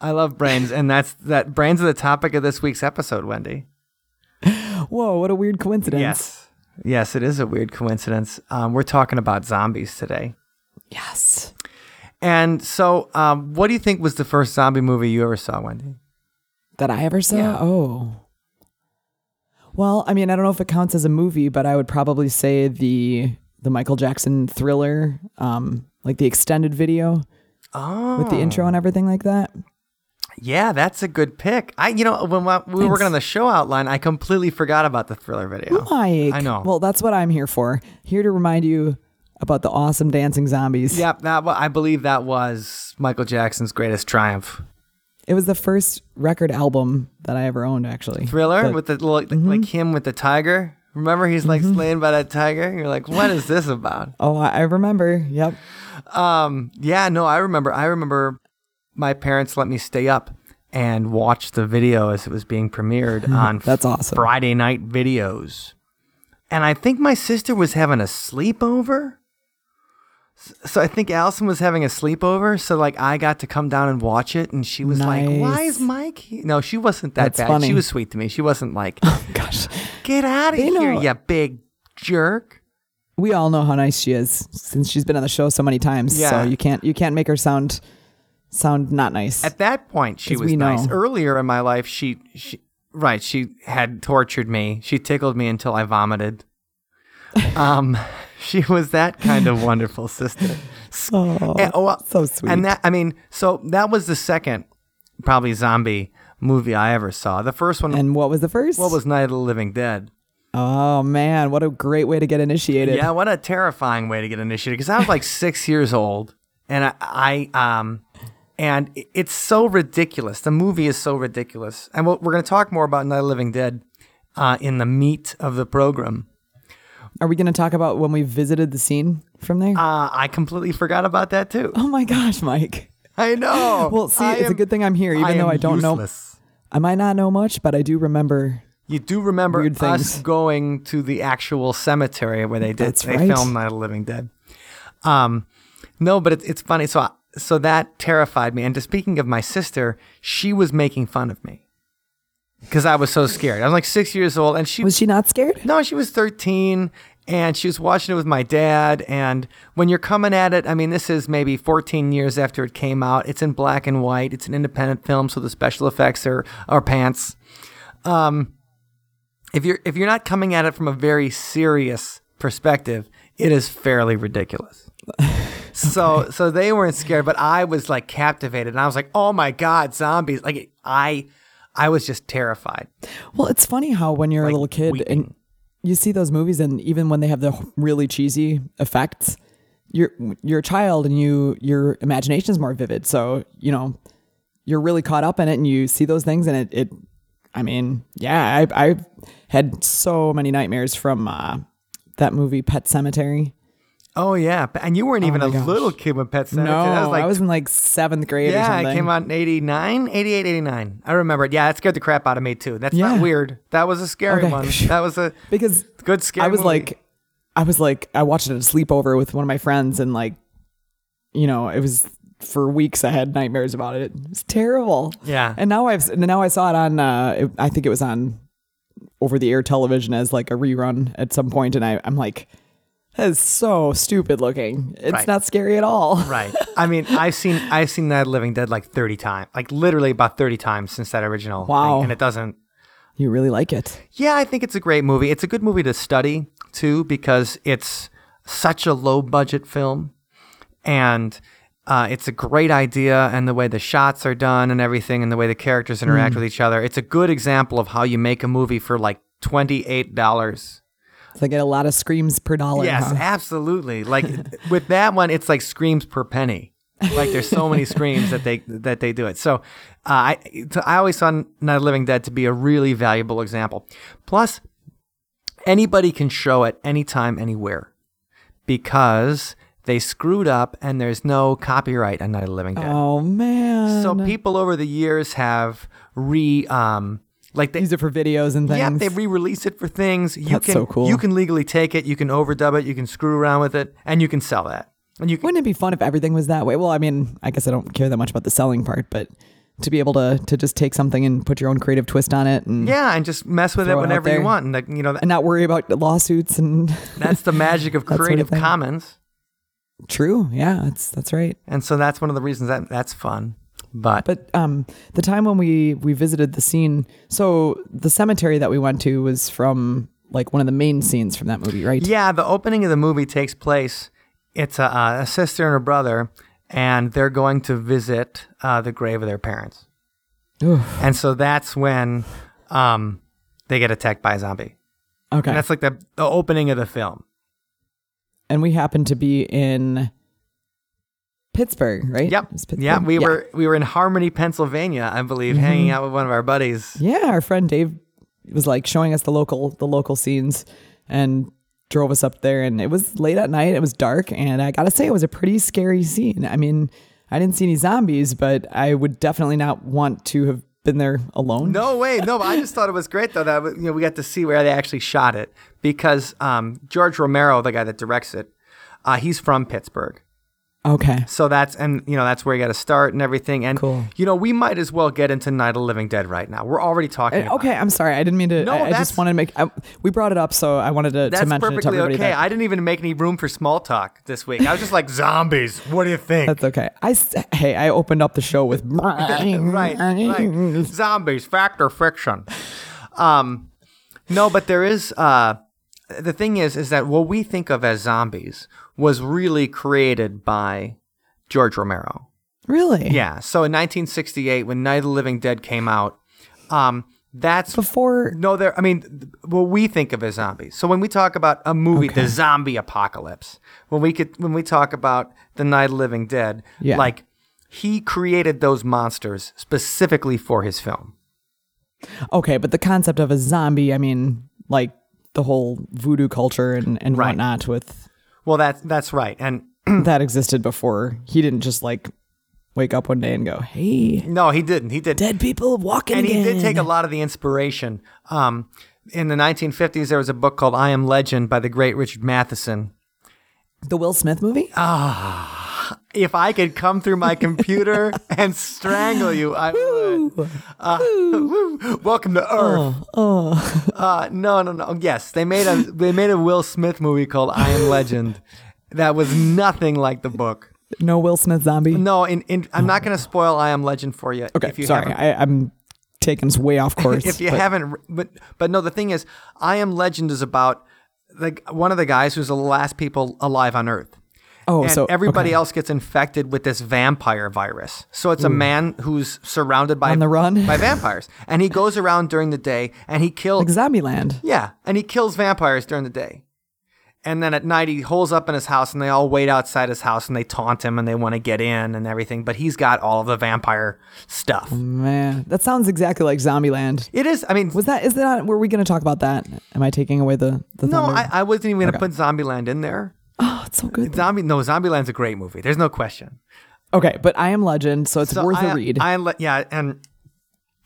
I love brains, and that's that. Brains are the topic of this week's episode, Wendy. Whoa, what a weird coincidence. Yes, yes, it is a weird coincidence. Um, we're talking about zombies today, Yes. and so, um, what do you think was the first zombie movie you ever saw, Wendy? That I ever saw? Yeah. Oh. Well, I mean, I don't know if it counts as a movie, but I would probably say the the Michael Jackson thriller, um, like the extended video Oh, with the intro and everything like that. Yeah, that's a good pick. I, you know, when we were Thanks. working on the show outline, I completely forgot about the thriller video. Mike. I know. Well, that's what I'm here for. Here to remind you about the awesome dancing zombies. Yep, that wa- I believe that was Michael Jackson's greatest triumph. It was the first record album that I ever owned, actually. Thriller The- with the little, Mm-hmm. like him with the tiger. Remember, he's like slain by that tiger. You're like, what is this about? Oh, I I remember. Yep. Um, yeah, no, I remember. I remember my parents let me stay up and watch the video as it was being premiered on That's awesome. Friday night videos. And I think my sister was having a sleepover. So I think Allison was having a sleepover. So like I got to come down and watch it, and she was like, "Why is Mike?" Here? No, she wasn't that That's bad. funny. She was sweet to me. She wasn't like, oh, Gosh. "Get out of here, know- you big jerk." we all know how nice she is since she's been on the show so many times. Yeah. So you can't you can't make her sound sound not nice. At that point, she was nice. Earlier in my life, she, she, right, she had tortured me. She tickled me until I vomited. Um, she was that kind of wonderful sister. oh, And- oh, well, so sweet. And that, I mean, so that was the second, probably zombie movie I ever saw. The first one, and what was the first? what was Night of the Living Dead? Oh man, what a great way to get initiated. Yeah, what a terrifying way to get initiated. Because I was like six years old, and I, I um, and it's so ridiculous. The movie is so ridiculous, and we'll, we're going to talk more about Night of the Living Dead uh, in the meat of the program. Are we going to talk about when we visited the scene from there? Uh, I completely forgot about that too. oh my gosh, Mike. I know. Well, see, I it's a good thing I'm here, even though I don't know. I might not know much, but I do remember. You do remember us things. going to the actual cemetery where they did That's they right. filmed Night of the Living Dead. Um, no, but it's it's funny. So I, so that terrified me. And to speaking of my sister, she was making fun of me because I was so scared. I was like six years old, and she Was she not scared? no, she was 13 and she was watching it with my dad. And when you're coming at it, I mean, this is maybe 14 years after it came out. It's in black and white. It's an independent film, so the special effects are, are pants. Um, if you're if you're not coming at it from a very serious perspective, it is fairly ridiculous. So so they weren't scared, but I was like captivated, and I was like, "Oh my god, zombies!" Like I I was just terrified. Well, it's funny how when you're Like a little kid weeping. and you see those movies, and even when they have the really cheesy effects, you're you're a child and you your imagination is more vivid. So you know you're really caught up in it, and you see those things, and it. it I mean, yeah, I I had so many nightmares from uh, that movie Pet Sematary. Oh yeah, and you weren't even my a gosh. little kid when Pet Sematary. No, that was like, I was in like seventh grade or yeah, something. it came out in 89, 88, 89. I remember it. Yeah, it scared the crap out of me too. That's Yeah. not weird. That was a scary Okay. one. That was a because good scary. I was movie. like, I was like, I watched it at a sleepover with one of my friends, and like, you know, it was for weeks. I had nightmares about it. It was terrible. Yeah. And now I've now I saw it on. Uh, it, I think it was on over the air television as like a rerun at some point, and I, I'm like, that is so stupid looking. It's Right. not scary at all. right. I mean, I've seen I've seen that Living Dead like thirty times, like literally about thirty times since that original. thing, Wow. and it doesn't. You really like it. Yeah, I think it's a great movie. It's a good movie to study too because it's such a low budget film, and uh, it's a great idea and the way the shots are done and everything and the way the characters interact with each other. It's a good example of how you make a movie for like twenty eight dollars. I get a lot of screams per dollar. Yes, huh? absolutely. Like with that one, it's like screams per penny. like there's so many screams that they that they do it. So uh, I so I always found Night of Living Dead to be a really valuable example. Plus, anybody can show it anytime, anywhere, because they screwed up and there's no copyright on Night of Living Dead. Oh man. So people over the years have re um like they use it for videos and things. yeah they re-release it for things. You That's can so cool. you can legally take it, you can overdub it, you can screw around with it, and you can sell that. And you can Wouldn't it be fun if everything was that way? Well, I mean, I guess I don't care that much about the selling part, but to be able to to just take something and put your own creative twist on it and yeah, and just mess with it Throw it whenever you want. And like, you know and not worry about lawsuits and that's the magic of sort of Creative. Commons. true. Yeah, that's that's right. And so that's one of the reasons that that's fun. But, But um, the time when we we visited the scene, so the cemetery that we went to was from like one of the main scenes from that movie, right? yeah, the opening of the movie takes place. It's a, a sister and a brother, and they're going to visit uh, the grave of their parents. Oof. And so that's when um, they get attacked by a zombie. Okay. And that's like the, the opening of the film. and we happened to be in Pittsburgh, right? Yep. Pittsburgh? Yeah, we were we were in Harmony, Pennsylvania, I believe, hanging out with one of our buddies. Yeah, our friend Dave was like showing us the local the local scenes and drove us up there and it was late at night, it was dark, and I gotta say it was a pretty scary scene. I mean, I didn't see any zombies, but I would definitely not want to have been there alone. No way, no. But I just thought it was great though that you know we got to see where they actually shot it because um, George Romero, the guy that directs it, uh, he's from Pittsburgh. Okay. So that's and you know that's where you got to start and everything. And Cool. you know we might as well get into Night of the Living Dead right now. We're already talking. And- about okay, I'm sorry. I didn't mean to. No, I, I just wanted to make. I, we brought it up, so I wanted to, to That's mention it to perfectly everybody. okay. that- I didn't even make any room for small talk this week. I was just like zombies. What do you think? that's okay. I hey, I opened up the show with right, right. Zombies, fact or fiction? Um, no, but there is. Uh, the thing is, is that what we think of as zombies was really created by George Romero. Really? Yeah. So in 1968, when Night of the Living Dead came out, um, that's Before no, there. I mean, what we think of as zombies. So when we talk about a movie, Okay. the zombie apocalypse, when we could, when we talk about the Night of the Living Dead, Yeah. like he created those monsters specifically for his film. okay, but the concept of a zombie, I mean, like the whole voodoo culture and and Right. whatnot with Well, that's that's right. And that existed before. He didn't just like wake up one day and go, "Hey, no, he didn't. He did. dead people walking and he did take a lot of the inspiration. Um, in the 1950s, there was a book called "I Am Legend" by the great Richard Matheson. the Will Smith movie. Ah If I could come through my computer and strangle you, I Uh, woo. welcome to Earth. oh, Uh, no, no, no. Yes, they made a they made a Will Smith movie called "I Am Legend." That was nothing like the book. no Will Smith zombie. No, in, in, I'm not going to spoil "I Am Legend" for you. okay, if you sorry, haven't- I, I'm taking us way off course. if you but- haven't, but but no, the thing is, I Am Legend is about like one of the guys who's the last people alive on Earth. Oh, and so everybody okay. else gets infected with this vampire virus. So it's a hmm. man who's surrounded by On the run? by vampires, and he goes around during the day and he kills. like Zombieland. yeah, and he kills vampires during the day. And then at night he holes up in his house and they all wait outside his house and they taunt him and they want to get in and everything. But he's got all of the vampire stuff. Oh, man, that sounds exactly like Zombieland. It is. I mean, Was that? Is that? Were we going to talk about that? Am I taking away the the no? I, I wasn't even going to put Zombieland in there. It's so good. Zombie, no, Zombieland's a great movie. There's no question. Okay, but I am Legend, so it's So worth I, a read. I am le- yeah, and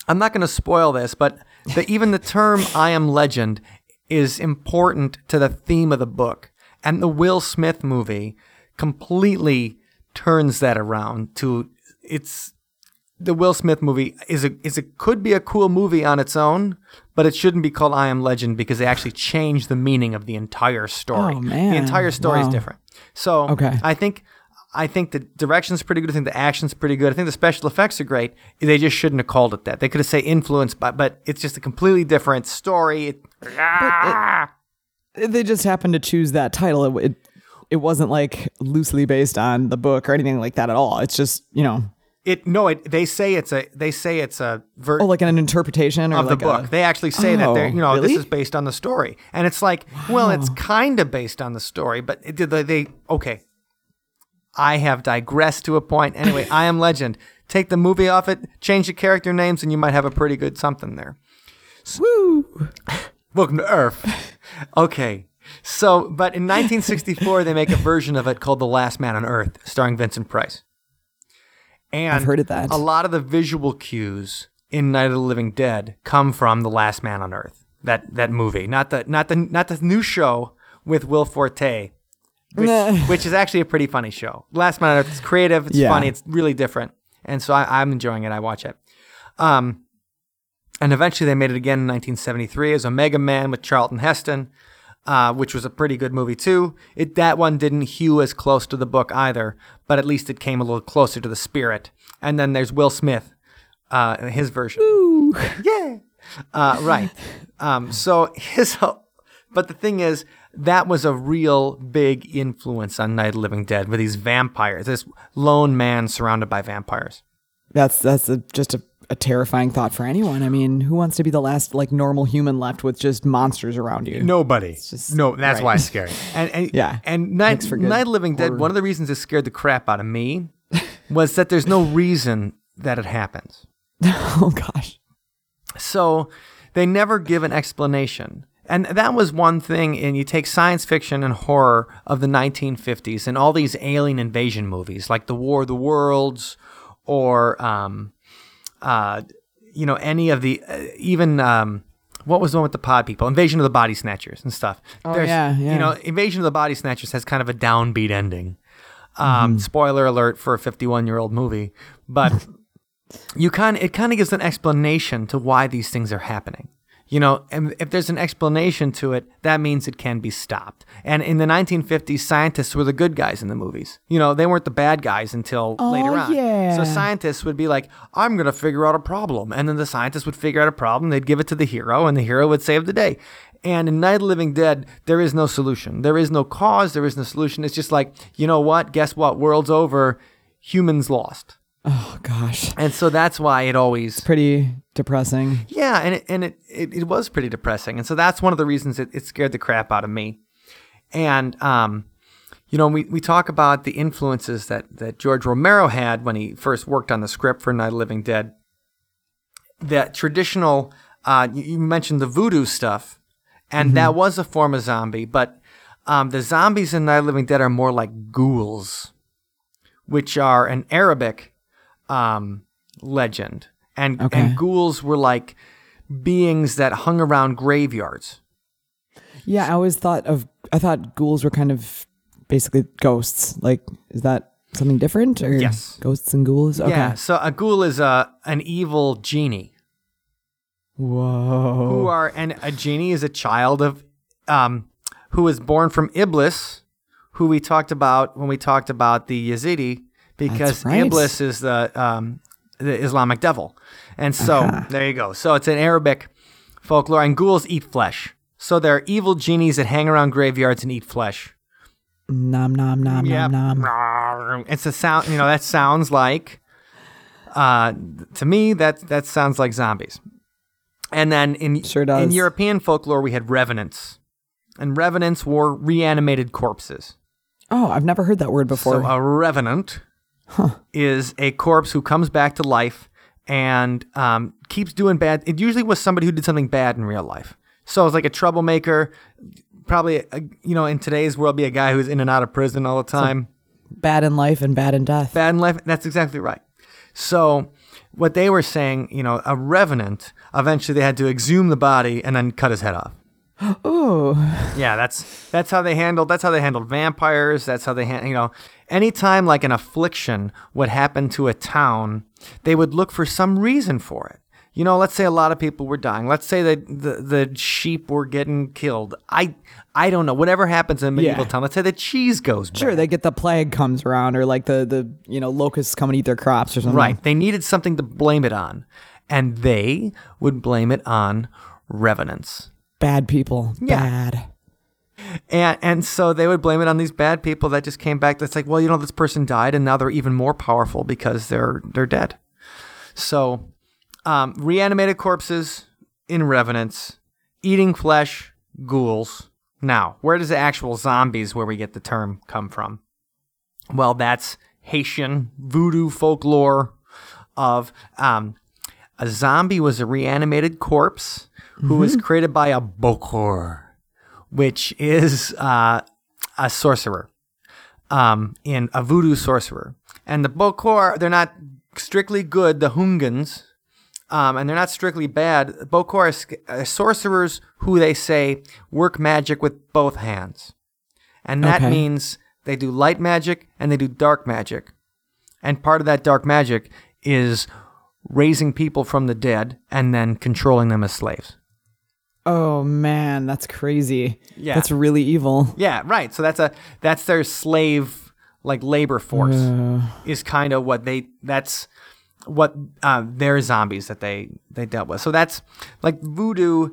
I'm not going to spoil this, but the, even the term "I am Legend" is important to the theme of the book, and the Will Smith movie completely turns that around to it's the Will Smith movie is a is a could be a cool movie on its own, but it shouldn't be called I Am Legend because they actually changed the meaning of the entire story. Oh, man. The entire story is different. So Okay. I think I think the direction's pretty good. I think the action's pretty good. I think the special effects are great. They just shouldn't have called it that. They could have said influenced by, but it's just a completely different story. It, they just happened to choose that title. It, it it wasn't like loosely based on the book or anything like that at all. It's just you know, it no, it they say it's a they say it's a ver- oh, like an interpretation or of like the book. A, they actually say that they're Oh, you know really? this is based on the story, and it's like well, it's kind of based on the story, but it, did they, they okay. I have digressed to a point. Anyway, I Am Legend. Take the movie off it, change the character names, and you might have a pretty good something there. Woo! Welcome to Earth. Okay. So, but in 1964, they make a version of it called The Last Man on Earth, starring Vincent Price. And I've heard of that. A lot of the visual cues in Night of the Living Dead come from The Last Man on Earth. That that movie, not the not the not the new show with Will Forte, which, Nah. which is actually a pretty funny show. Last Man on Earth is creative, it's Yeah. funny, it's really different, and so I, I'm enjoying it. I watch it. Um, and eventually they made it again in 1973 as Omega Man with Charlton Heston, uh, which was a pretty good movie too. It that one didn't hew as close to the book either, but at least it came a little closer to the spirit. And then there's Will Smith, uh, his version. Ooh, yeah, uh, right. Um, so his, but the thing is. That was a real big influence on Night of the Living Dead with these vampires, this lone man surrounded by vampires. That's that's a, just a, a terrifying thought for anyone. I mean, who wants to be the last like normal human left with just monsters around you? Nobody. just- no, that's right. why it's scary. And, and Yeah. and Night, Night Living Dead. One of the reasons it scared the crap out of me was that there's no reason that it happens. oh gosh. So they never give an explanation. And that was one thing, and you take science fiction and horror of the 1950s and all these alien invasion movies like The War of the Worlds or, um, uh, you know, any of the, uh, even, um, what was the one with the pod people? Invasion of the Body Snatchers and stuff. Oh, yeah, yeah. You know, Invasion of the Body Snatchers has kind of a downbeat ending. Um, Spoiler alert for a 51 year old movie. But you kind it kind of gives an explanation to why these things are happening. You know, and if there's an explanation to it, that means it can be stopped. And in the 1950s, scientists were the good guys in the movies. You know, they weren't the bad guys until oh, later on. yeah. So scientists would be like, "I'm going to figure out a problem," and then the scientists would figure out a problem. They'd give it to the hero, and the hero would save the day. And in Night of the Living Dead, there is no solution. There is no cause. There is no solution. It's just like, you know what? Guess what? World's over. Humans lost. Oh gosh. And so that's why it always Pretty depressing. yeah, and it, and it, it, it was pretty depressing, and so that's one of the reasons it, it scared the crap out of me. And um, you know, we, we talk about the influences that that George Romero had when he first worked on the script for Night of Living Dead. That traditional, uh, you, you mentioned the voodoo stuff, and that was a form of zombie, but um, the zombies in Night of Living Dead are more like ghouls, which are an Arabic um, legend, and Okay. and ghouls were like beings that hung around graveyards. Yeah, I always thought of I thought ghouls were kind of basically ghosts. Like, is that something different? Or Yes. ghosts and ghouls. Okay. Yeah, so a ghoul is a an evil genie Whoa. who are and a genie is a child of um who is born from Iblis, who we talked about when we talked about the Yazidi, because right. Iblis is the um the Islamic devil. And so Uh-huh. there you go. So it's an Arabic folklore and ghouls eat flesh. So they're evil genies that hang around graveyards and eat flesh. nom nom nom Yep. nom nom. It's a sound, you know, that sounds like, uh, to me, that that sounds like zombies. And then in Sure in European folklore, we had revenants, and revenants were reanimated corpses. Oh, I've never heard that word before. So a revenant is a corpse who comes back to life and um, keeps doing bad. It usually was somebody who did something bad in real life. So it's like a troublemaker. Probably, a, you know, in today's world, be a guy who's in and out of prison all the time. bad in life and bad in death. bad in life. That's exactly right. So, what they were saying, you know, a revenant, eventually they had to exhume the body and then cut his head off. Oh, Yeah, that's that's how they handled. That's how they handled vampires. That's how they hand. You know, anytime like an affliction would happen to a town, they would look for some reason for it. You know, let's say a lot of people were dying. Let's say that the the sheep were getting killed. I I don't know. Whatever happens in a medieval Yeah. town. Let's say the cheese goes bad. sure. They get the plague comes around, or like the the you know locusts come and eat their crops or something. Right. They needed something to blame it on. And they would blame it on revenants. Bad people. Yeah. Bad. And and so they would blame it on these bad people that just came back. That's like, well, you know, this person died and now they're even more powerful because they're they're dead. So um, reanimated corpses in revenants, eating flesh, ghouls. Now, where does the actual zombies where we get the term come from? Well, that's Haitian voodoo folklore of um, a zombie was a reanimated corpse who was created by a bokor, which is uh, a sorcerer, um, in a voodoo sorcerer. And the bokor, they're not strictly good, the Houngans, um, and they're not strictly bad. Bokor are sorcerers who they say work magic with both hands. And that Okay. means they do light magic and they do dark magic. And part of that dark magic is raising people from the dead and then controlling them as slaves. Oh man, that's crazy. Yeah. That's really evil. Yeah, right. So that's a that's their slave like labor force is kind of what they that's what uh, their zombies that they they dealt with. So that's like voodoo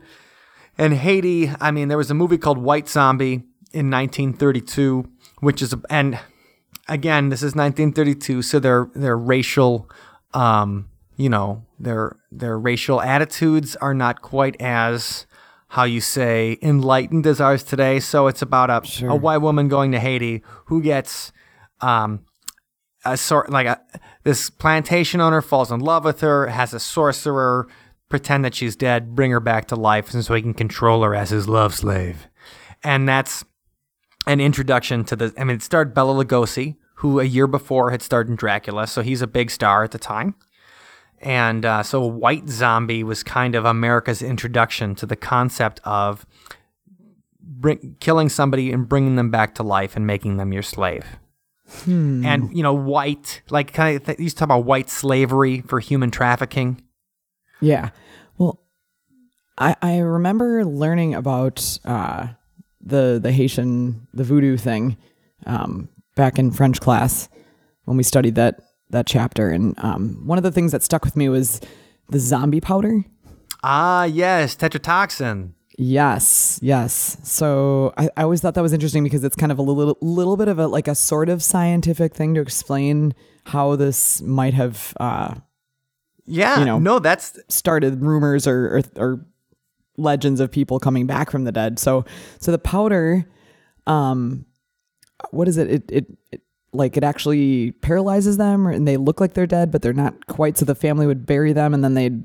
and Haiti. I mean, there was a movie called White Zombie in 1932, which is a, and again, this is 1932, so their their racial, um, you know, their their racial attitudes are not quite as how you say enlightened as ours today. So it's about a a white woman going to Haiti who gets um a sort like a this plantation owner falls in love with her, has a sorcerer pretend that she's dead, bring her back to life, and so he can control her as his love slave. And that's an introduction to the. I mean, it starred Bela Lugosi, who a year before had starred in Dracula, so he's a big star at the time. And uh, so, White Zombie was kind of America's introduction to the concept of bring, killing somebody and bringing them back to life and making them your slave. And you know, white, like kind of, th- you talk about white slavery for human trafficking. Yeah. Well, I I remember learning about uh, the the Haitian the voodoo thing um, back in French class when we studied that that chapter, and um, one of the things that stuck with me was the zombie powder. Ah, yes, tetrodotoxin. Yes, yes. So I, I always thought that was interesting because it's kind of a little little bit of a like a sort of scientific thing to explain how this might have uh, Yeah, You know. no, that's started rumors or, or or legends of people coming back from the dead. So so the powder, um, what is? It it, it like it actually paralyzes them, and they look like they're dead, but they're not quite. So the family would bury them, and then they'd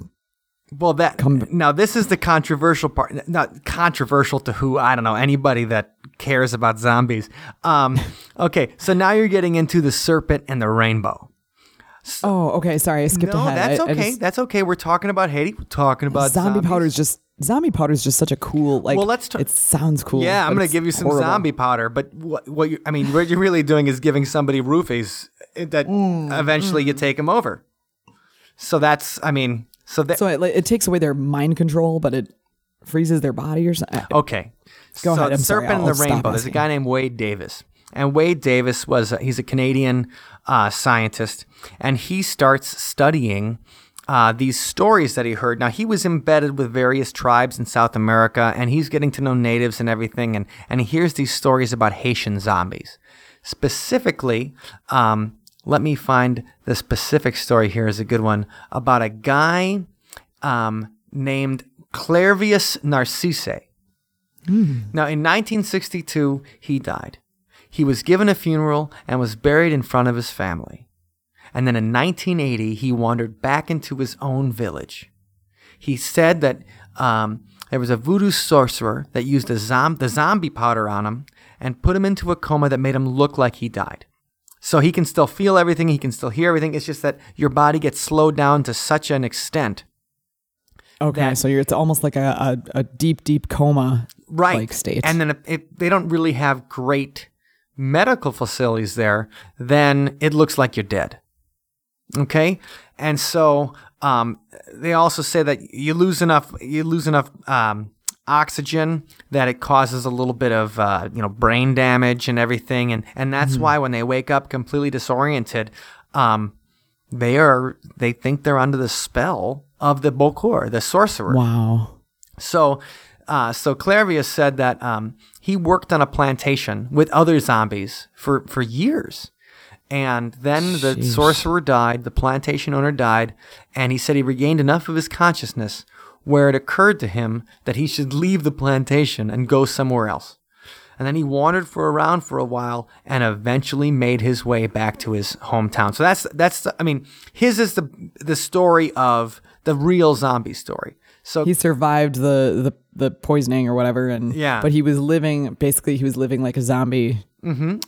well that. Come- now this is the controversial part. Not controversial to who I don't know anybody that cares about zombies. Um, okay, so now you're getting into the serpent and the rainbow. oh okay, sorry, I skipped no, ahead. that's I- I okay. just- that's okay. We're talking about Haiti. We're talking about zombie zombies. powder is just zombie powder is just such a cool like. Well, let's ta- it sounds cool. Yeah, I'm gonna give you some horrible. zombie powder, but what, what you, I mean, what you're really doing is giving somebody roofies that Mm, eventually you take them over. So that's, I mean, so that So it, like, it takes away their mind control, but it freezes their body or something. okay. Go so ahead, I'm serpent I'll the rainbow. There's a guy named Wade Davis, and Wade Davis was a, he's a Canadian uh, scientist, and he starts studying. Uh, these stories that he heard. Now he was embedded with various tribes in South America, and he's getting to know natives and everything. And and he hears these stories about Haitian zombies. Specifically, um, let me find the specific story here is a good one about a guy um, named Clairvius Narcisse. Now, in 1962, he died. He was given a funeral and was buried in front of his family. And then in 1980, he wandered back into his own village. He said that um, there was a voodoo sorcerer that used zom- the zombie powder on him and put him into a coma that made him look like he died. So he can still feel everything, he can still hear everything. It's just that your body gets slowed down to such an extent Okay, so you're it's almost like a, a, a deep, deep coma right like state. and then if, if they don't really have great medical facilities there then it looks like you're dead okay and so um, they also say that you lose enough you lose enough um, oxygen that it causes a little bit of uh, you know brain damage and everything and and that's Mm-hmm. why when they wake up completely disoriented um, they are they think they're under the spell of the bokor the sorcerer wow. so, uh, so Clairvius said that um, he worked on a plantation with other zombies for, for years. And then the sorcerer died, the plantation owner died, and he said he regained enough of his consciousness where it occurred to him that he should leave the plantation and go somewhere else. and then he wandered for around for a while and eventually made his way back to his hometown. So that's that's the, I mean, his is the the story of the real zombie story. So He survived the, the the poisoning or whatever, and Yeah. but he was living basically he was living like a zombie.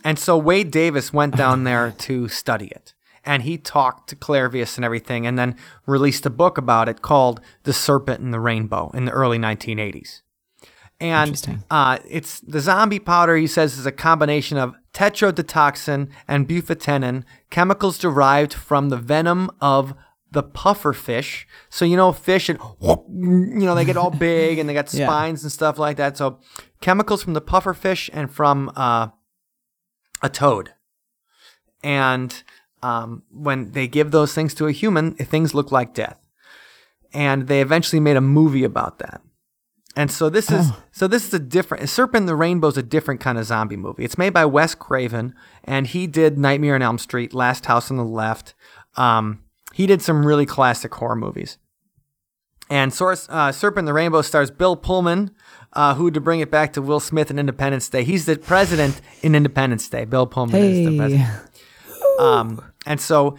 And so Wade Davis went down there to study it. And he talked to Clairvius and everything, and then released a book about it called The Serpent and the Rainbow in the early 1980s. And uh, it's the zombie powder, he says, is a combination of tetrodotoxin and bufotenin, chemicals derived from the venom of the puffer fish. So, you know, fish, and you know, they get all big and they got Yeah. spines and stuff like that. So, chemicals from the puffer fish and from uh, a toad. And um, when they give those things to a human, things look like death. And they eventually made a movie about that. And so this is so this is a different Serpent in the Rainbow is a different kind of zombie movie. It's made by Wes Craven, and he did Nightmare on Elm Street, Last House on the Left. Um, he did some really classic horror movies. And source, uh, Serpent in the Rainbow stars Bill Pullman, uh, who, to bring it back to Will Smith in Independence Day, he's the president in Independence Day. Bill Pullman is the president. Um, and so,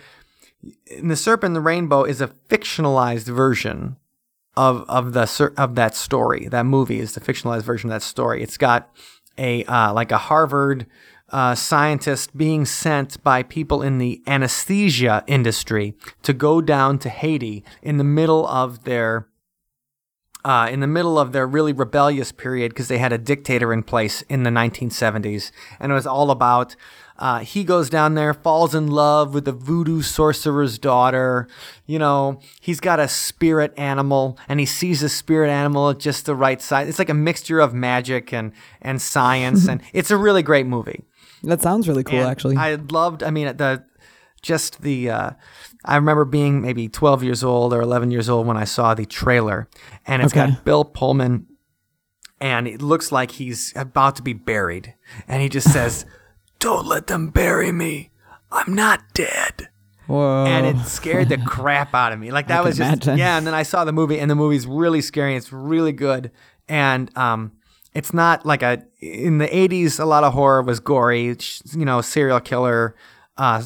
in the Serpent in the Rainbow is a fictionalized version of of the of that story. That movie is the fictionalized version of that story. It's got a uh, like a Harvard uh, scientist being sent by people in the anesthesia industry to go down to Haiti in the middle of their uh, in the middle of their really rebellious period because they had a dictator in place in the 1970s, and it was all about. Uh, he goes down there, falls in love with the voodoo sorcerer's daughter. You know, he's got a spirit animal, and he sees a spirit animal at just the right size. It's like a mixture of magic and and science, and it's a really great movie. That sounds really cool. And actually, I loved. I mean, the just the. Uh, I remember being maybe 12 years old or 11 years old when I saw the trailer, and it's Okay. got Bill Pullman, and it looks like he's about to be buried, and he just says, "Don't let them bury me. I'm not dead." Whoa. and it scared the crap out of me. Like that was just imagine. yeah. And then I saw the movie, and the movie's really scary. It's really good, and um, it's not like a in the '80s. A lot of horror was gory, you know, serial killer, uh,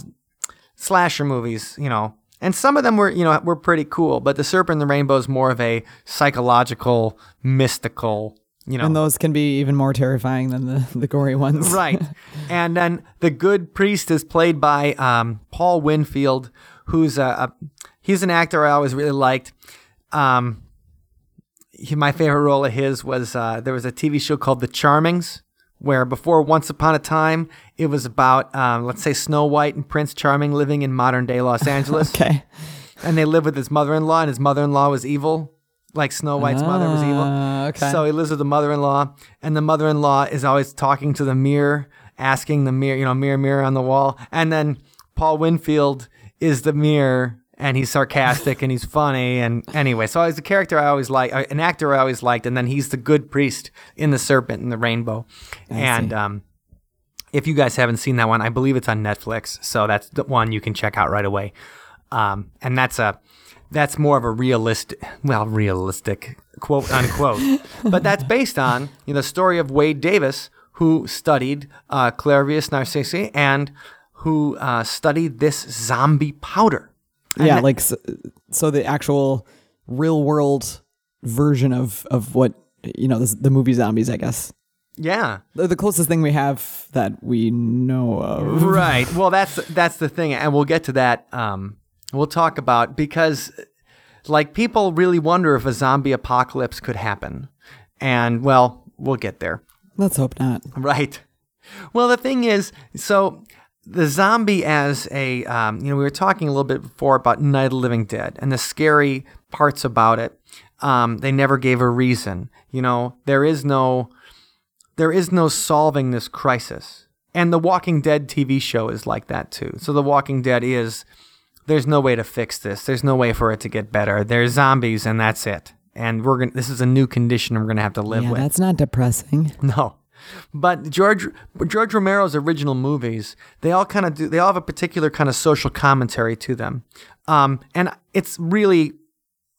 slasher movies, you know. And some of them were, you know, were pretty cool, but The Serpent and the Rainbow is more of a psychological, mystical, you know. and those can be even more terrifying than the the gory ones. Right. and then the good priest is played by um, Paul Winfield, who's a, a he's an actor I always really liked. Um, he, my favorite role of his was uh, there was a TV show called The Charmings, where before Once Upon a Time it was about um, let's say Snow White and Prince Charming living in modern day Los Angeles, Okay. and they live with his mother-in-law, and his mother-in-law was evil, like Snow White's mother was evil. Ah, okay. So he lives with the mother-in-law, and the mother-in-law is always talking to the mirror, asking the mirror, you know, mirror, mirror on the wall. And then Paul Winfield is the mirror, and he's sarcastic and he's funny. And anyway, so he's a character I always like, uh, an actor I always liked. And then he's the good priest in The Serpent and the Rainbow. and um, if you guys haven't seen that one, I believe it's on Netflix. So that's the one you can check out right away. Um, and that's a that's more of a realistic, well, realistic quote unquote, but that's based on you know, the story of Wade Davis, who studied uh, Clairvius Narcisse and who uh, studied this zombie powder. Yeah, like so, so the actual real world version of of what you know the, the movie zombies, I guess. Yeah, The, the closest thing we have that we know of. right. Well, that's that's the thing, and we'll get to that. Um, we'll talk about because, like, people really wonder if a zombie apocalypse could happen, and well, we'll get there. Let's hope not. Right. Well, the thing is, so the zombie as a, um, you know, we were talking a little bit before about Night of the Living Dead and the scary parts about it. Um, they never gave a reason. You know, there is no, there is no solving this crisis. And the Walking Dead TV show is like that too. So the Walking Dead is, there's no way to fix this. There's no way for it to get better. There's zombies and that's it. And we're gonna. This is a new condition we're gonna have to live Yeah, with. that's not depressing. No. But George George Romero's original movies, they all kind of do they all have a particular kind of social commentary to them. Um, and it's really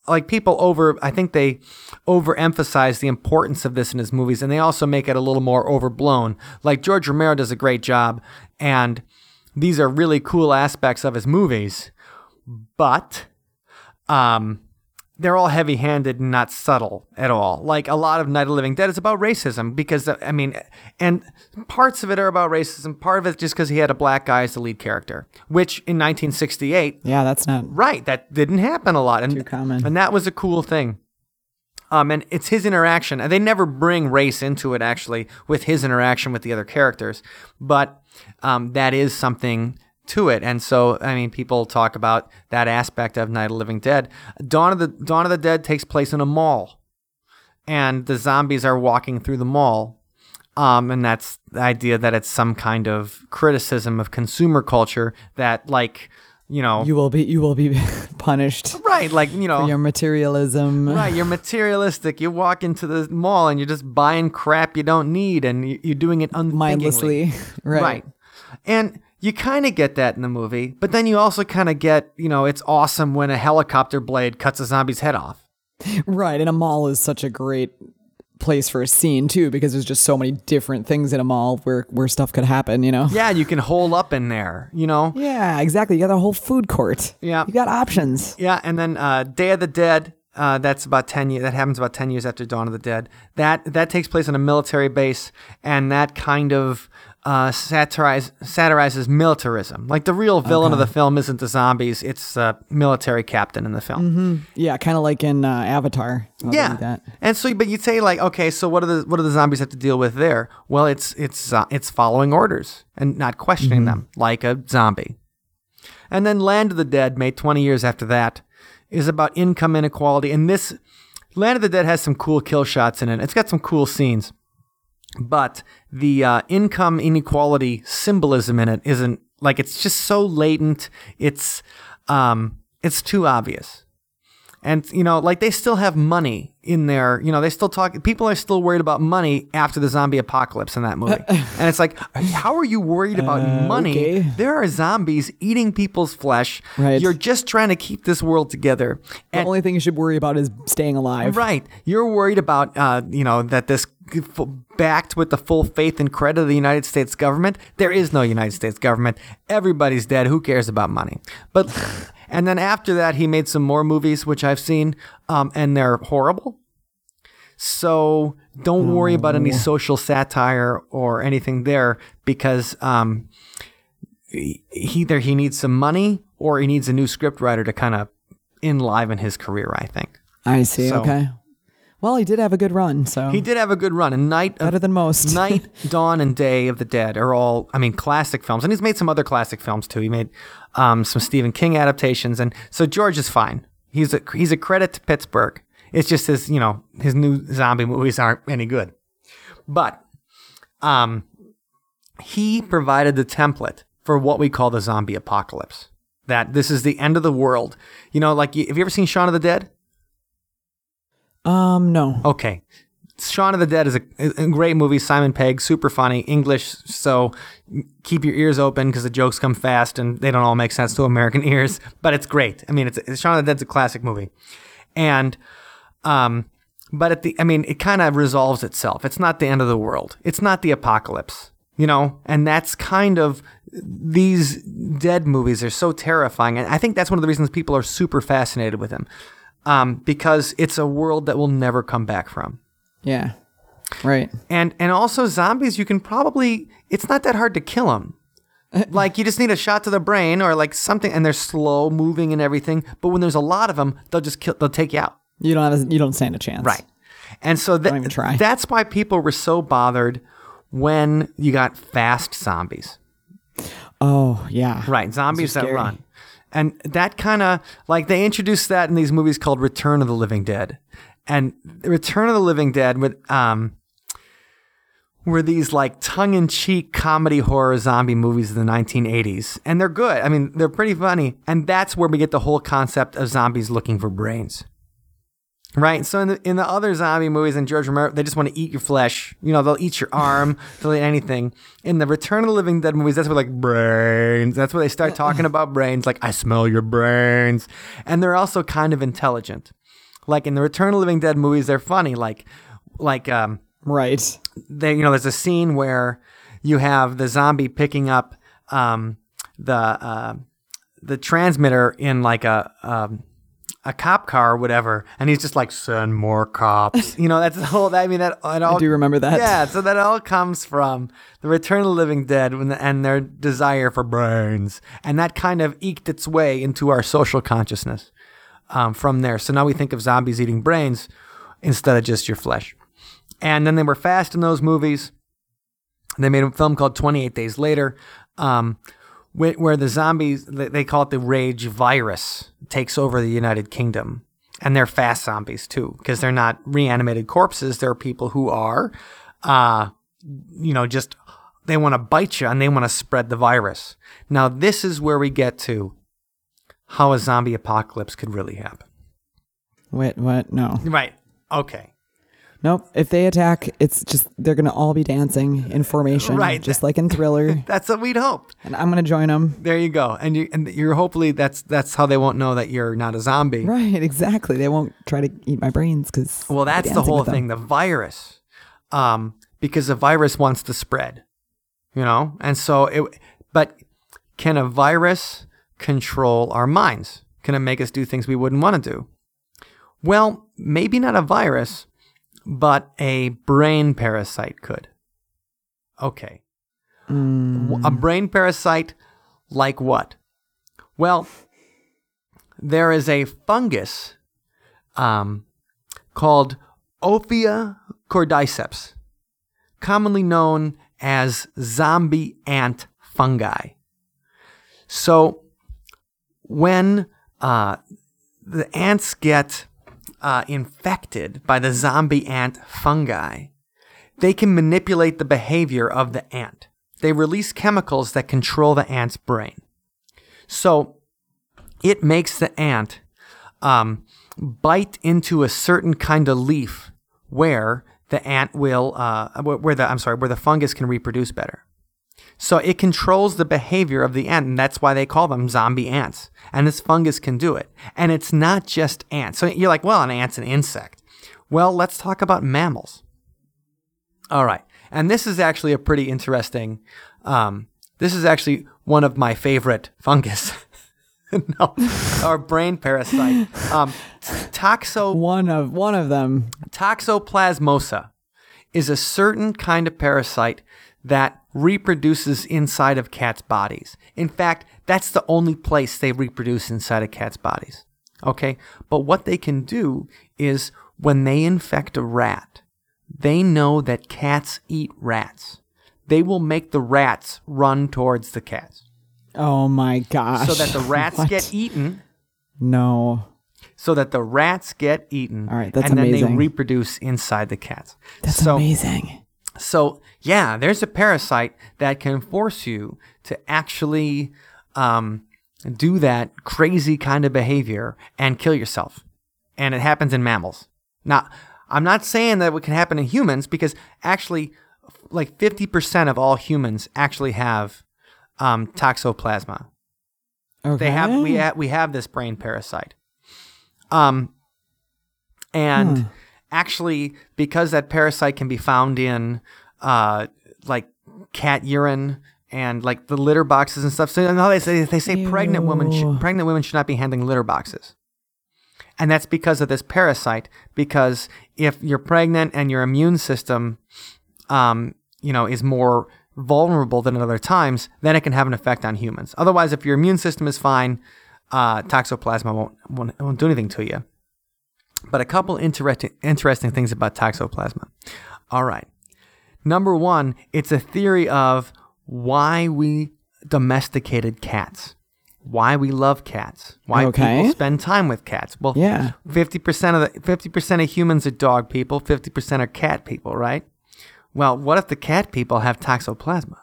like people over I think they overemphasize the importance of this in his movies and they also make it a little more overblown. Like George Romero does a great job and these are really cool aspects of his movies, but um they're all heavy-handed and not subtle at all. Like a lot of Night of Living Dead is about racism because I mean, and parts of it are about racism. Part of it just because he had a black guy as the lead character, which in 1968, Yeah, that's not. right, that didn't happen a lot, and Too common. and that was a cool thing. Um, and it's his interaction, and they never bring race into it actually with his interaction with the other characters, but um, that is something to it. And so, I mean, people talk about that aspect of Night of the Living Dead. Dawn of the Dawn of the Dead takes place in a mall, and the zombies are walking through the mall. Um, and that's the idea that it's some kind of criticism of consumer culture that, like, you know, You will be. You will be punished right, like you know, for your materialism. Right, you're materialistic. You walk into the mall and you're just buying crap you don't need, and you- you're doing it unthinkingly. Mindlessly. right. Right, and you kind of get that in the movie, but then you also kind of get, you know, it's awesome when a helicopter blade cuts a zombie's head off. Right. And a mall is such a great place for a scene too, because there's just so many different things in a mall where where stuff could happen. You know. Yeah, you can hole up in there, you know. Yeah, exactly. You got a whole food court. Yeah. You got options. Yeah, and then uh, Day of the Dead. Uh, that's about ten years. That happens about ten years after Dawn of the Dead. That that takes place on a military base, and that kind of uh, satirize, satirizes militarism. Like the real villain of the film isn't the zombies; it's a military captain in the film. Yeah, kind of like in uh, Avatar. Yeah, like and so but you'd say like, okay, so what do the what do the zombies have to deal with there? Well, it's it's uh, it's following orders and not questioning them like a zombie. And then Land of the Dead, made 20 years after that, is about income inequality. And this Land of the Dead has some cool kill shots in it. It's got some cool scenes, but the uh, income inequality symbolism in it isn't like it's just so latent. It's um, it's too obvious. And you know, like they still have money in there. You know, they still talk. People are still worried about money after the zombie apocalypse in that movie. and it's like, how are you worried about money? okay. There are zombies eating people's flesh. Right. You're just trying to keep this world together. The And only thing you should worry about is staying alive. right, you're worried about, uh, you know, that this backed with the full faith and credit of the United States government. There is no United States government. Everybody's dead. Who cares about money? But and then after that, he made some more movies, which I've seen, um, and they're horrible. So don't worry about any social satire or anything there because um, either he needs some money or he needs a new script writer to kind of enliven his career. I think I see. So- okay. Well, he did have a good run, so he did have a good run. And Night of better than most. Night, Dawn, and Day of the Dead are all, I mean, classic films. And he's made some other classic films too. He made um, some Stephen King adaptations. And so George is fine. He's a, he's a credit to Pittsburgh. It's just his, you know, his new zombie movies aren't any good. But um, he provided the template for what we call the zombie apocalypse. That this is the end of the world. You know, like, have you ever seen Shaun of the Dead? Um, no. Okay. Shaun of the Dead is a, a great movie. Simon Pegg, super funny, English. So keep your ears open because the jokes come fast and they don't all make sense to American ears. But it's great. I mean, it's, it's Shaun of the Dead's a classic movie, and um, but at the, I mean, it kind of resolves itself. It's not the end of the world. It's not the apocalypse. You know, and that's kind of these dead movies are so terrifying, and I think that's one of the reasons people are super fascinated with them, um, because it's a world that will never come back from Yeah. Right. and and also zombies you can probably it's not that hard to kill them like you just need a shot to the brain or like something and they're slow moving and everything but when there's a lot of them they'll just kill they'll take you out You don't have. A, you don't stand a chance. right and so that, try. that's why people were so bothered when you got fast zombies Oh yeah. right zombies that run and that kind of like they introduced that in these movies called return of the living dead. And return of the living dead with um were these like tongue-in-cheek comedy horror zombie movies of the 1980s and they're good. I mean they're pretty funny. And that's where we get the whole concept of zombies looking for brains Right. So in the in the other zombie movies and George Romero, they just want to eat your flesh. You know, they'll eat your arm, they'll eat anything. In the Return of the Living Dead movies, that's where like brains. That's where they start talking about brains. Like I smell your brains, and they're also kind of intelligent. Like in the Return of the Living Dead movies, they're funny. Like, like um, Right. they you know there's a scene where you have the zombie picking up um, the uh, the transmitter in like a um, a cop car or whatever, and he's just like send more cops. you know that's the whole. I mean that it all, I do remember that. Yeah, so that all comes from the Return of the Living Dead when the, and their desire for brains, and that kind of eked its way into our social consciousness um, from there. So now we think of zombies eating brains instead of just your flesh. And then they were fast in those movies. They made a film called 28 Days Later, um, where, where the zombies, they they call it the rage virus, takes over the United Kingdom. And they're fast zombies too, because they're not reanimated corpses. They're people who are, uh, you know, just, they want to bite you and they want to spread the virus. Now, this is where we get to how a zombie apocalypse could really happen. Wait, what? No. Right. Okay. Nope. If they attack, it's just they're gonna all be dancing in formation, Right. Just like in Thriller, That's what we'd hope. and I'm gonna join them. There you go. And you and you're hopefully that's that's how they won't know that you're not a zombie. Right. Exactly. They won't try to eat my brains because. Well, that's the whole thing, the virus. Um, because the virus wants to spread. You know? And so it but can a virus control our minds? Can it make us do things we wouldn't want to do? Well, maybe not a virus, but a brain parasite could. Okay. a brain parasite like what? Well, there is a fungus um, called Ophia cordyceps, commonly known as zombie ant fungi. So, when uh, the ants get uh, infected by the zombie ant fungi, they can manipulate the behavior of the ant. They release chemicals that control the ant's brain. So, it makes the ant um, bite into a certain kind of leaf where the ant will, uh, where the I'm sorry, where the fungus can reproduce better. So it controls the behavior of the ant, and that's why they call them zombie ants. And this fungus can do it. And it's not just ants. So you're like, well, an ant's an insect. Well, let's talk about mammals. All right. And this is actually a pretty interesting, um, this is actually one of my favorite fungus. no, or brain parasite. Um, toxo One of one of them. Toxoplasmosa is a certain kind of parasite that reproduces inside of cats' bodies. In fact, that's the only place they reproduce inside of cats' bodies. Okay? But what they can do is when they infect a rat, they know that cats eat rats. They will make the rats run towards the cats Oh my gosh. so that the rats What? get eaten No. so that the rats get eaten All right, that's and then they reproduce inside the cats. That's so, amazing. So, yeah, there's a parasite that can force you to actually um, do that crazy kind of behavior and kill yourself. And it happens in mammals. Now, I'm not saying that it can happen in humans because actually, like 50% of all humans actually have um, toxoplasma. Okay. They have we have we have this brain parasite. Um and Hmm. Actually because that parasite can be found in uh like cat urine and like the litter boxes and stuff. So no, they say they say pregnant women sh- pregnant women should not be handling litter boxes. And that's because of this parasite because if you're pregnant and your immune system um, you know, is more vulnerable than at other times, then it can have an effect on humans. Otherwise, if your immune system is fine, uh, toxoplasma won't, won't won't do anything to you. But a couple interesting interesting things about toxoplasma. All right, number one, it's a theory of why we domesticated cats, why we love cats, why Okay. people spend time with cats. Well, Yeah. fifty percent of the fifty percent of humans are dog people, fifty percent are cat people, right? Well, what if the cat people have toxoplasma?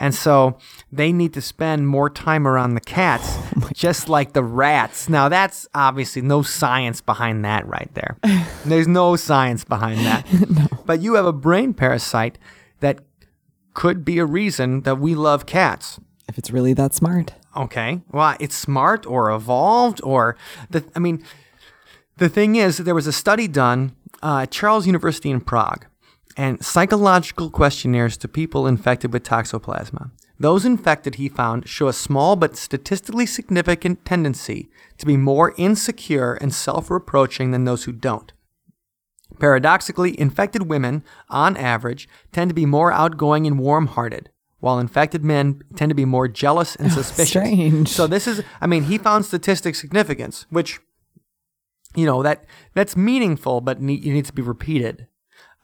And so they need to spend more time around the cats, just like the rats. Now, that's obviously no science behind that right there. There's no science behind that. But you have a brain parasite that could be a reason that we love cats. If it's really that smart. Okay. Well, it's smart or evolved or the I mean the thing is, there was a study done uh, at Charles University in Prague, and psychological questionnaires to people infected with toxoplasma. Those infected, he found, show a small but statistically significant tendency to be more insecure and self reproaching than those who don't. Paradoxically, infected women, on average, tend to be more outgoing and warm hearted, while infected men tend to be more jealous and oh, suspicious. strange. So this is, I mean, he found statistic significance, which, you know, that that's meaningful, but ne- it needs to be repeated.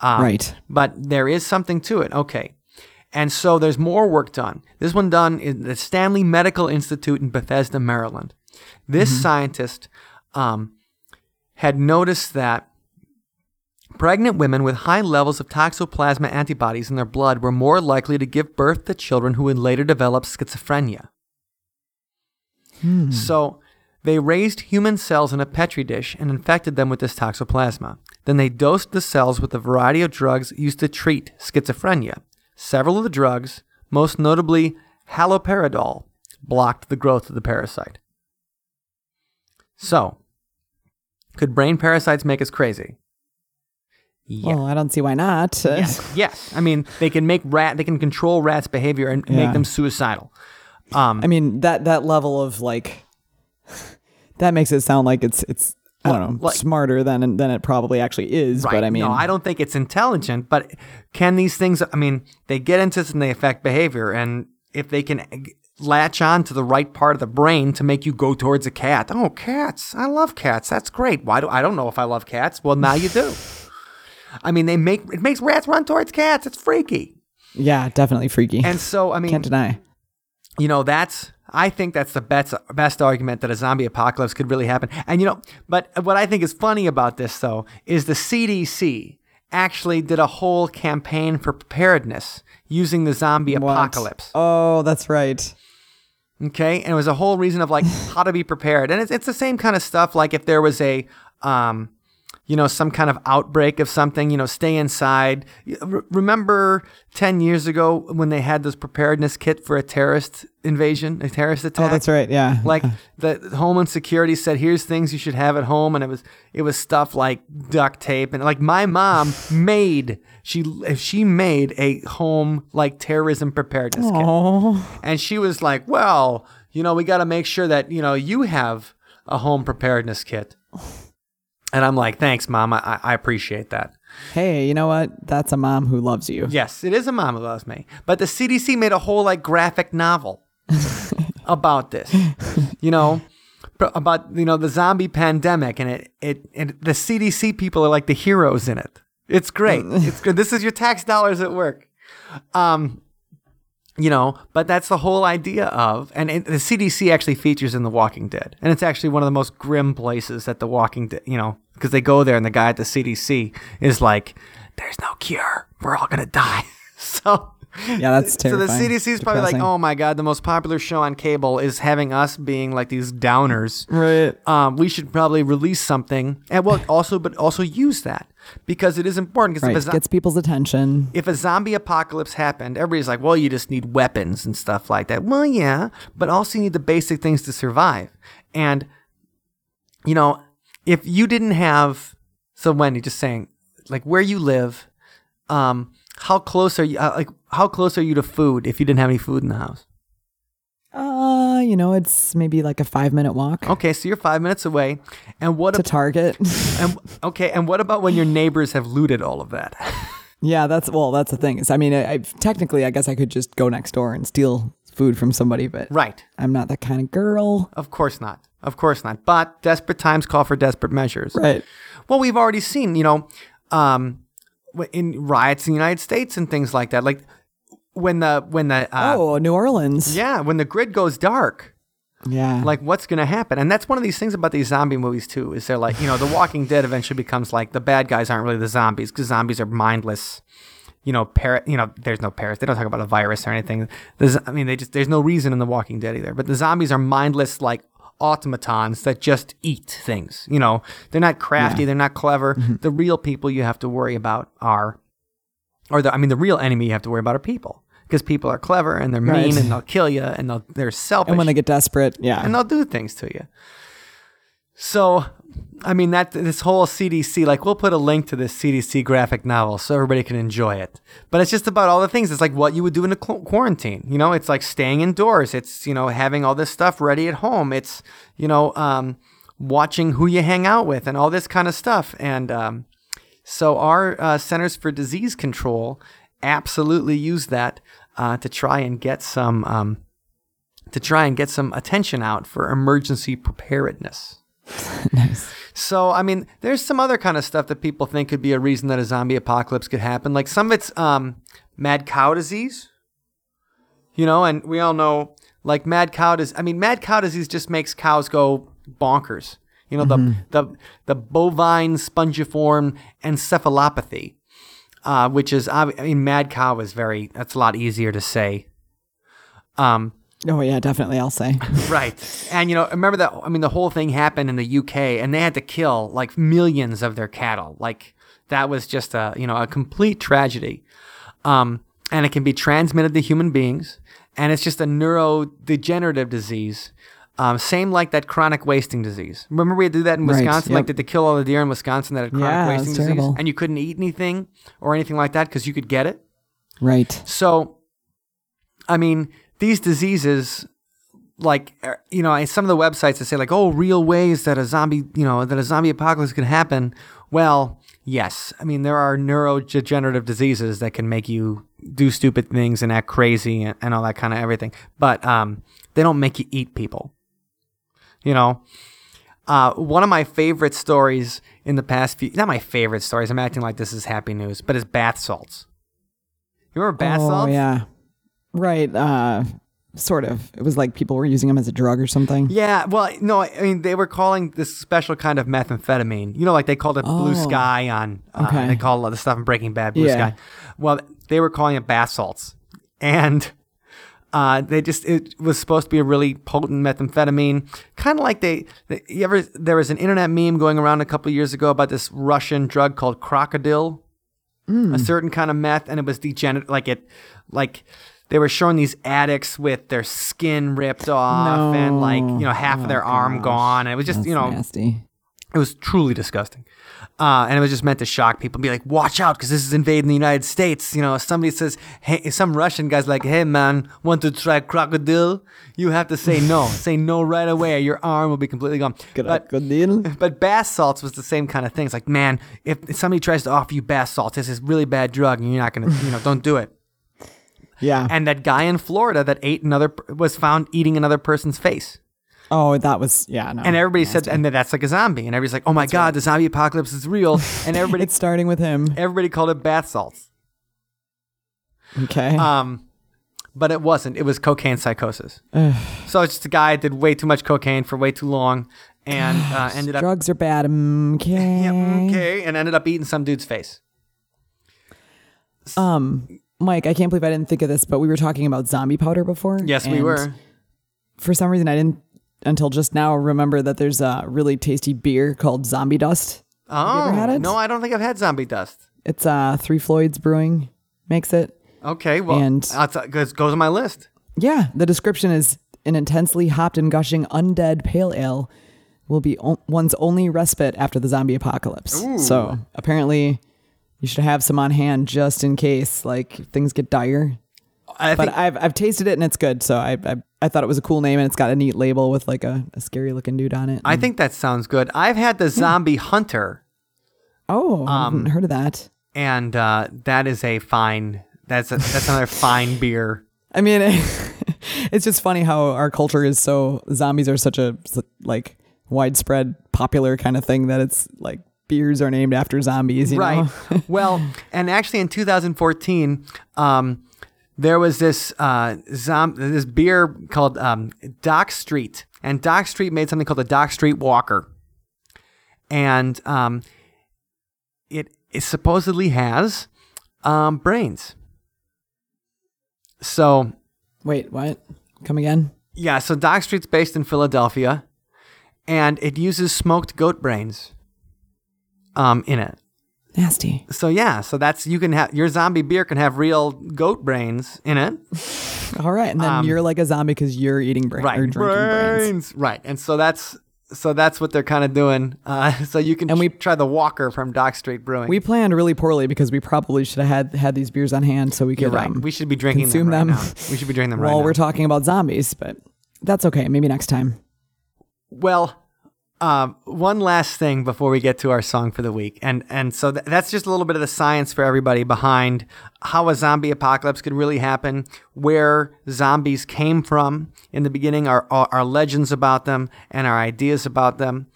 Um, Right. But there is something to it. Okay. And so there's more work done. This one done in the Stanley Medical Institute in Bethesda, Maryland. This scientist um, had noticed that pregnant women with high levels of toxoplasma antibodies in their blood were more likely to give birth to children who would later develop schizophrenia. So they raised human cells in a petri dish and infected them with this toxoplasma. Then they dosed the cells with a variety of drugs used to treat schizophrenia. Several of the drugs, most notably haloperidol, blocked the growth of the parasite. So, could brain parasites make us crazy? Yeah. Well, I don't see why not. yes. yes. I mean, they can make rat. They can control rats' behavior and make them suicidal. Um, I mean that that level of like that makes it sound like it's it's I don't know like- smarter than than it probably actually is. But I mean, no, I don't think it's intelligent. But can these things? I mean, they get into this and they affect behavior, and if they can latch on to the right part of the brain to make you go towards a cat. Oh, cats! I love cats. That's great. Why do I don't know if I love cats? Well, now you do. I mean, they make it makes rats run towards cats. It's freaky. yeah, definitely freaky. And so, I mean, Can't deny. You know that's i think that's the best best argument that a zombie apocalypse could really happen and you know but what i think is funny about this though is the cdc actually did a whole campaign for preparedness using the zombie What? apocalypse Oh, that's right. okay and it was a whole reason of like how to be prepared and it's, it's the same kind of stuff like if there was a um you know some kind of outbreak of something you know stay inside re- remember 10 years ago when they had this preparedness kit for a terrorist invasion a terrorist oh, attack Oh, that's right. Yeah. like the Homeland Security said, here's things you should have at home, and it was it was stuff like duct tape and like my mom made she she made a home like terrorism preparedness kit, oh, and she was like, well, you know, we got to make sure that you know you have a home preparedness kit, and I'm like, thanks, mom, I, I appreciate that. hey, you know what? That's a mom who loves you. Yes, it is a mom who loves me. But the CDC made a whole like graphic novel about this. You know, about you know the zombie pandemic, and it it and the CDC people are like the heroes in it. It's great. it's good. This is your tax dollars at work. Um, you know, but that's the whole idea of, and it, the CDC actually features in The Walking Dead, and it's actually one of the most grim places that The Walking Dead, you know, because they go there, and the guy at the CDC is like, "There's no cure. We're all gonna die." so. Yeah, that's So the. CDC is probably like, oh my god, the most popular show on cable is having us being like these downers. Right. Um, we should probably release something, and well, also, but also use that because it is important. Because Right. a zo- Gets people's attention. if a zombie apocalypse happened, everybody's like, well, you just need weapons and stuff like that. Well, yeah, but also you need the basic things to survive. And you know, if you didn't have, so Wendy, just saying, like where you live, um, how close are you? Uh, like how close are you to food if you didn't have any food in the house? Uh, you know, it's maybe like a five minute walk Okay, so you're five minutes away, and what? to ab- Target. and, okay, and what about when your neighbors have looted all of that? yeah, that's well, that's the thing. Is I mean, I, I technically, I guess I could just go next door and steal food from somebody, but right. I'm not that kind of girl. Of course not. Of course not. But desperate times call for desperate measures. Right. Well, we've already seen, you know, um, in riots in the United States and things like that. Like when the when the uh, oh, New Orleans. yeah, when the grid goes dark, Yeah. like what's going to happen? And that's one of these things about these zombie movies too. Is they're like, you know, The Walking Dead eventually becomes like the bad guys aren't really the zombies because zombies are mindless. You know, parrot. You know, there's no parrots. They don't talk about a virus or anything. There's, I mean, they just there's no reason in The Walking Dead either. But the zombies are mindless, like automatons that just eat things. You know, they're not crafty. They're not clever. Mm-hmm. The real people you have to worry about are, or the I mean, the real enemy you have to worry about are people because people are clever and they're mean Right. and they'll kill you and they'll, they're selfish and when they get desperate, yeah. and they'll do things to you. So I mean that this whole CDC, like we'll put a link to this CDC graphic novel so everybody can enjoy it. But it's just about all the things. It's like what you would do in a qu- quarantine. You know, it's like staying indoors. It's you know having all this stuff ready at home. It's you know um, watching who you hang out with and all this kind of stuff. And um, so our uh, Centers for Disease Control absolutely use that uh, to try and get some um, to try and get some attention out for emergency preparedness. nice. So, I mean, there's some other kind of stuff that people think could be a reason that a zombie apocalypse could happen. Like some of it's um, mad cow disease, you know, and we all know like mad cow disease. I mean, mad cow disease just makes cows go bonkers. You know, the, the, the bovine spongiform encephalopathy, uh, which is, I mean, mad cow is very, that's a lot easier to say. Um, Oh yeah, definitely. I'll say. Right. And you know, remember that I mean the whole thing happened in the UK and they had to kill like millions of their cattle. Like that was just a, you know, a complete tragedy. Um and it can be transmitted to human beings and it's just a neurodegenerative disease. Um, same like that chronic wasting disease. Remember we had to do that in Right, Wisconsin? Like did they kill all the deer in Wisconsin that had chronic Yeah, wasting disease? terrible. And you couldn't eat anything or anything like that because you could get it? Right. So, I mean, these diseases, like er, you know, some of the websites that say like, oh, real ways that a zombie, you know, that a zombie apocalypse could happen. Well, yes, I mean there are neurodegenerative diseases that can make you do stupid things and act crazy and, and all that kind of everything, but um, they don't make you eat people. You know, uh, one of my favorite stories in the past few, not my favorite stories, I'm acting like this is happy news, but is bath salts. You remember bath oh salts? yeah. Right. Uh, sort of. It was like people were using them as a drug or something. Yeah, well, no, I mean they were calling this special kind of methamphetamine. You know, like they called it blue Oh. sky on. Uh, Okay. They call all the stuff in Breaking Bad blue Yeah. sky. Well, they were calling it bath salts, and uh, they just it was supposed to be a really potent methamphetamine, kind of like they, they. You ever there was an internet meme going around a couple of years ago about this Russian drug called crocodile, a certain kind of meth, and it was degenerate, like it, like. They were showing these addicts with their skin ripped off and like you know half of their arm gone. And it was just That's you know nasty. it was truly disgusting. Uh, and it was just meant to shock people, and be like, watch out, because this is invading the United States. You know, somebody says, hey, some Russian guy's like, hey, man, want to try crocodile? You have to say no. say no right away, or your arm will be completely gone. But, good but bath salts was the same kind of thing. It's like, man, if somebody tries to offer you bath salts, this is really bad drug, and you're not going to, you know, don't do it. Yeah. And that guy in Florida that ate another, was found eating another person's face. oh, that was yeah. No. And everybody said, and then that's like a zombie. And everybody's like, oh my God, the zombie apocalypse is real. And everybody, it's starting with him. everybody called it bath salts. Okay. Um, but it wasn't. It was cocaine psychosis. So it's just a guy that did way too much cocaine for way too long, and uh, ended up Drugs are bad. Okay. yeah, okay, and ended up eating some dude's face. Um, Mike, I can't believe I didn't think of this, but we were talking about zombie powder before. Yes, we were. For some reason, I didn't until just now remember that there's a really tasty beer called Zombie Dust. Oh ever had it? no, I don't think I've had zombie dust. It's uh Three Floyds Brewing makes it. Okay, well, And- that's, uh, goes goes on my list. Yeah, the description is an intensely hopped and gushing undead pale ale will be o- one's only respite after the zombie apocalypse. So apparently, you should have some on hand just in case like things get dire. I But think, I've I've tasted it and it's good. So I I, I thought it was a cool name and it's got a neat label with like a, a scary looking dude on it. I think that sounds good. I've had the zombie hunter, oh, I um, haven't heard of that. and uh, that is a fine. That's a, that's another fine beer. I mean, it's just funny how our culture is so zombies are such a like widespread popular kind of thing that it's like beers are named after zombies. You right. Know? well, and actually in 2014, um, there was this uh, zom- this beer called um, Dock Street, and Dock Street made something called the Dock Street Walker, and um, it, it supposedly has um, brains. So Wait, what? Come again? yeah, so Dock Street's based in Philadelphia, and it uses smoked goat brains um, in it. Nasty. So yeah, so that's you can have your zombie beer can have real goat brains in it, All right, and then Um, you're like a zombie because you're eating brain or drinking brains. right? And so that's so that's what they're kind of doing. Uh, so you can And we- try the Walker from Dock Street Brewing. We planned really poorly because we probably should have had had these beers on hand so we could You're right. um, we should be drinking consume them, right them now. We should be drinking them while right we're now. talking about zombies, but that's okay. Maybe next time. Well, um, one last thing before we get to our song for the week, and and so th- that's just a little bit of the science for everybody behind how a zombie apocalypse could really happen, where zombies came from in the beginning, our our, legends about them, and our ideas about them,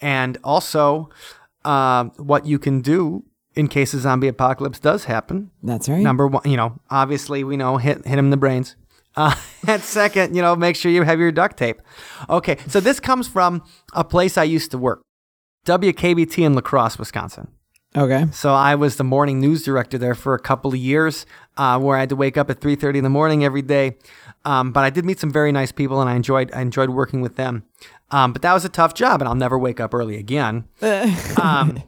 and also uh, what you can do in case a zombie apocalypse does happen. That's right. Number one, you know, obviously we know hit hit him in the brains. Uh, and second, you know, make sure you have your duct tape. Okay, so this comes from a place I used to work, WKBT in La Crosse, Wisconsin. Okay. So I was the morning news director there for a couple of years, uh, where I had to wake up at 3:30 in the morning every day. Um, but I did meet some very nice people, and I enjoyed I enjoyed working with them. Um, but that was a tough job, and I'll never wake up early again. um,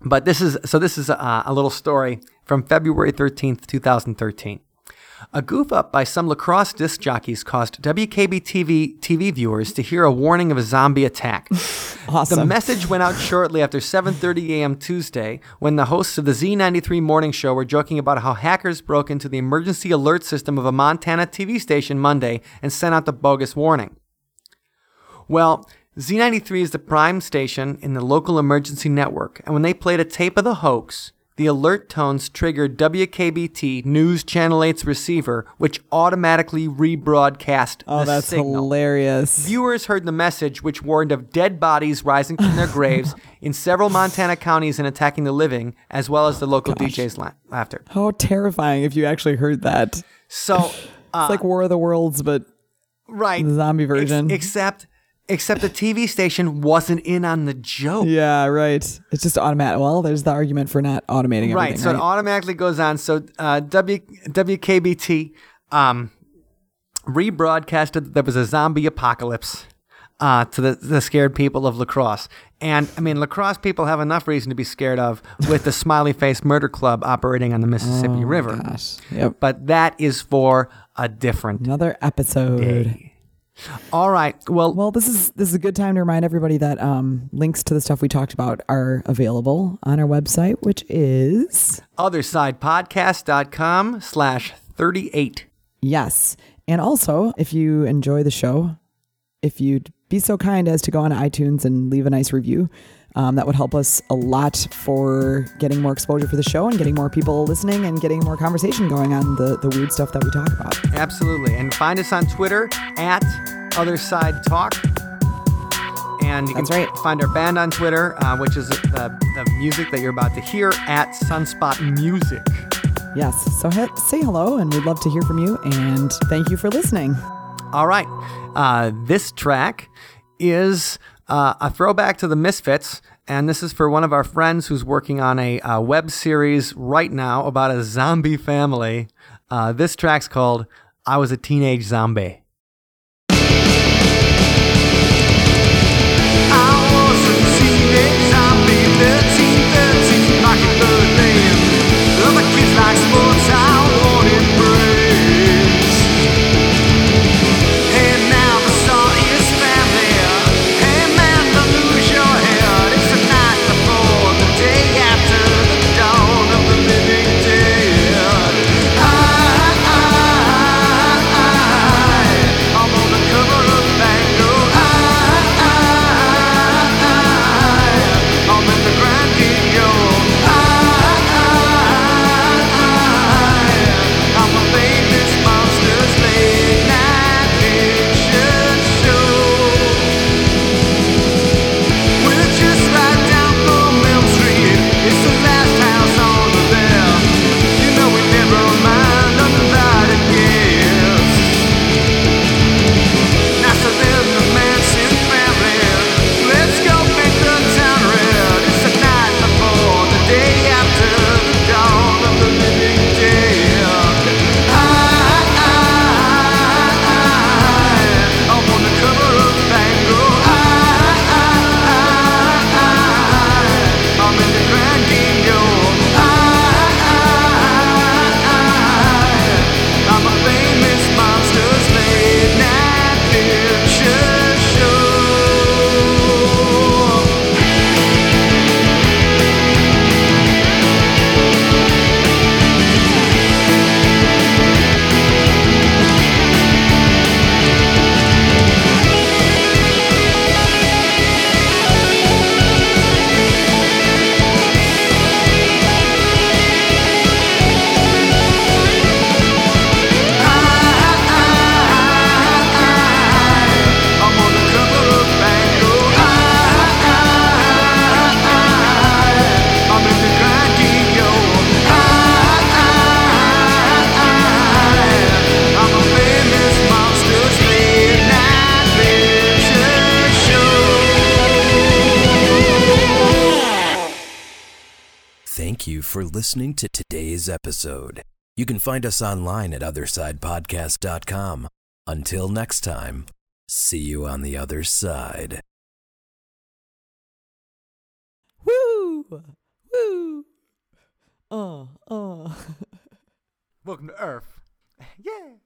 but this is so. This is a, a little story from February 13th, 2013. A goof up by some La Crosse disc jockeys caused WKB TV, TV viewers to hear a warning of a zombie attack. Awesome. The message went out shortly after 7:30 a.m. Tuesday when the hosts of the Z93 morning show were joking about how hackers broke into the emergency alert system of a Montana TV station Monday and sent out the bogus warning. Well, Z93 is the prime station in the local emergency network, and when they played a tape of the hoax, the alert tones triggered WKBT News Channel 8's receiver, which automatically rebroadcast oh, the that's signal. hilarious. Viewers heard the message, which warned of dead bodies rising from their graves in several Montana counties and attacking the living, as well as the local DJ's la- laughter. How terrifying if you actually heard that. So, uh, like War of the Worlds, but right, the zombie version. Ex- except, except the TV station wasn't in on the joke. yeah, right. It's just automatic. Well, there's the argument for not automating everything. Right, so it automatically goes on. So uh, w, WKBT um, rebroadcasted that there was a zombie apocalypse uh, to the, the scared people of La Crosse. And I mean, La Crosse people have enough reason to be scared of with the Smiley Face Murder Club operating on the Mississippi River. Oh, Gosh. Yep. But that is for a different Another episode. day. All right. Well, Well, this is this is a good time to remind everybody that um, links to the stuff we talked about are available on our website, which is othersidepodcast.com slash 38. yes. And also, if you enjoy the show, if you'd be so kind as to go on iTunes and leave a nice review, um, that would help us a lot for getting more exposure for the show and getting more people listening and getting more conversation going on the, the weird stuff that we talk about. Absolutely. And find us on Twitter at Other Side Talk. And you That's can right. find our band on Twitter, uh, which is the, the music that you're about to hear at Sunspot Music. Yes. So he- say hello, and we'd love to hear from you. And thank you for listening. All right. Uh, this track is uh, a throwback to the Misfits. And this is for one of our friends who's working on a, uh web series right now about a zombie family. Uh, this track's called I Was a Teenage Zombie. Find us online at OthersidePodcast.com. Until next time, see you on the other side. Woo! Woo! Uh, uh. Welcome to Earth. Yeah.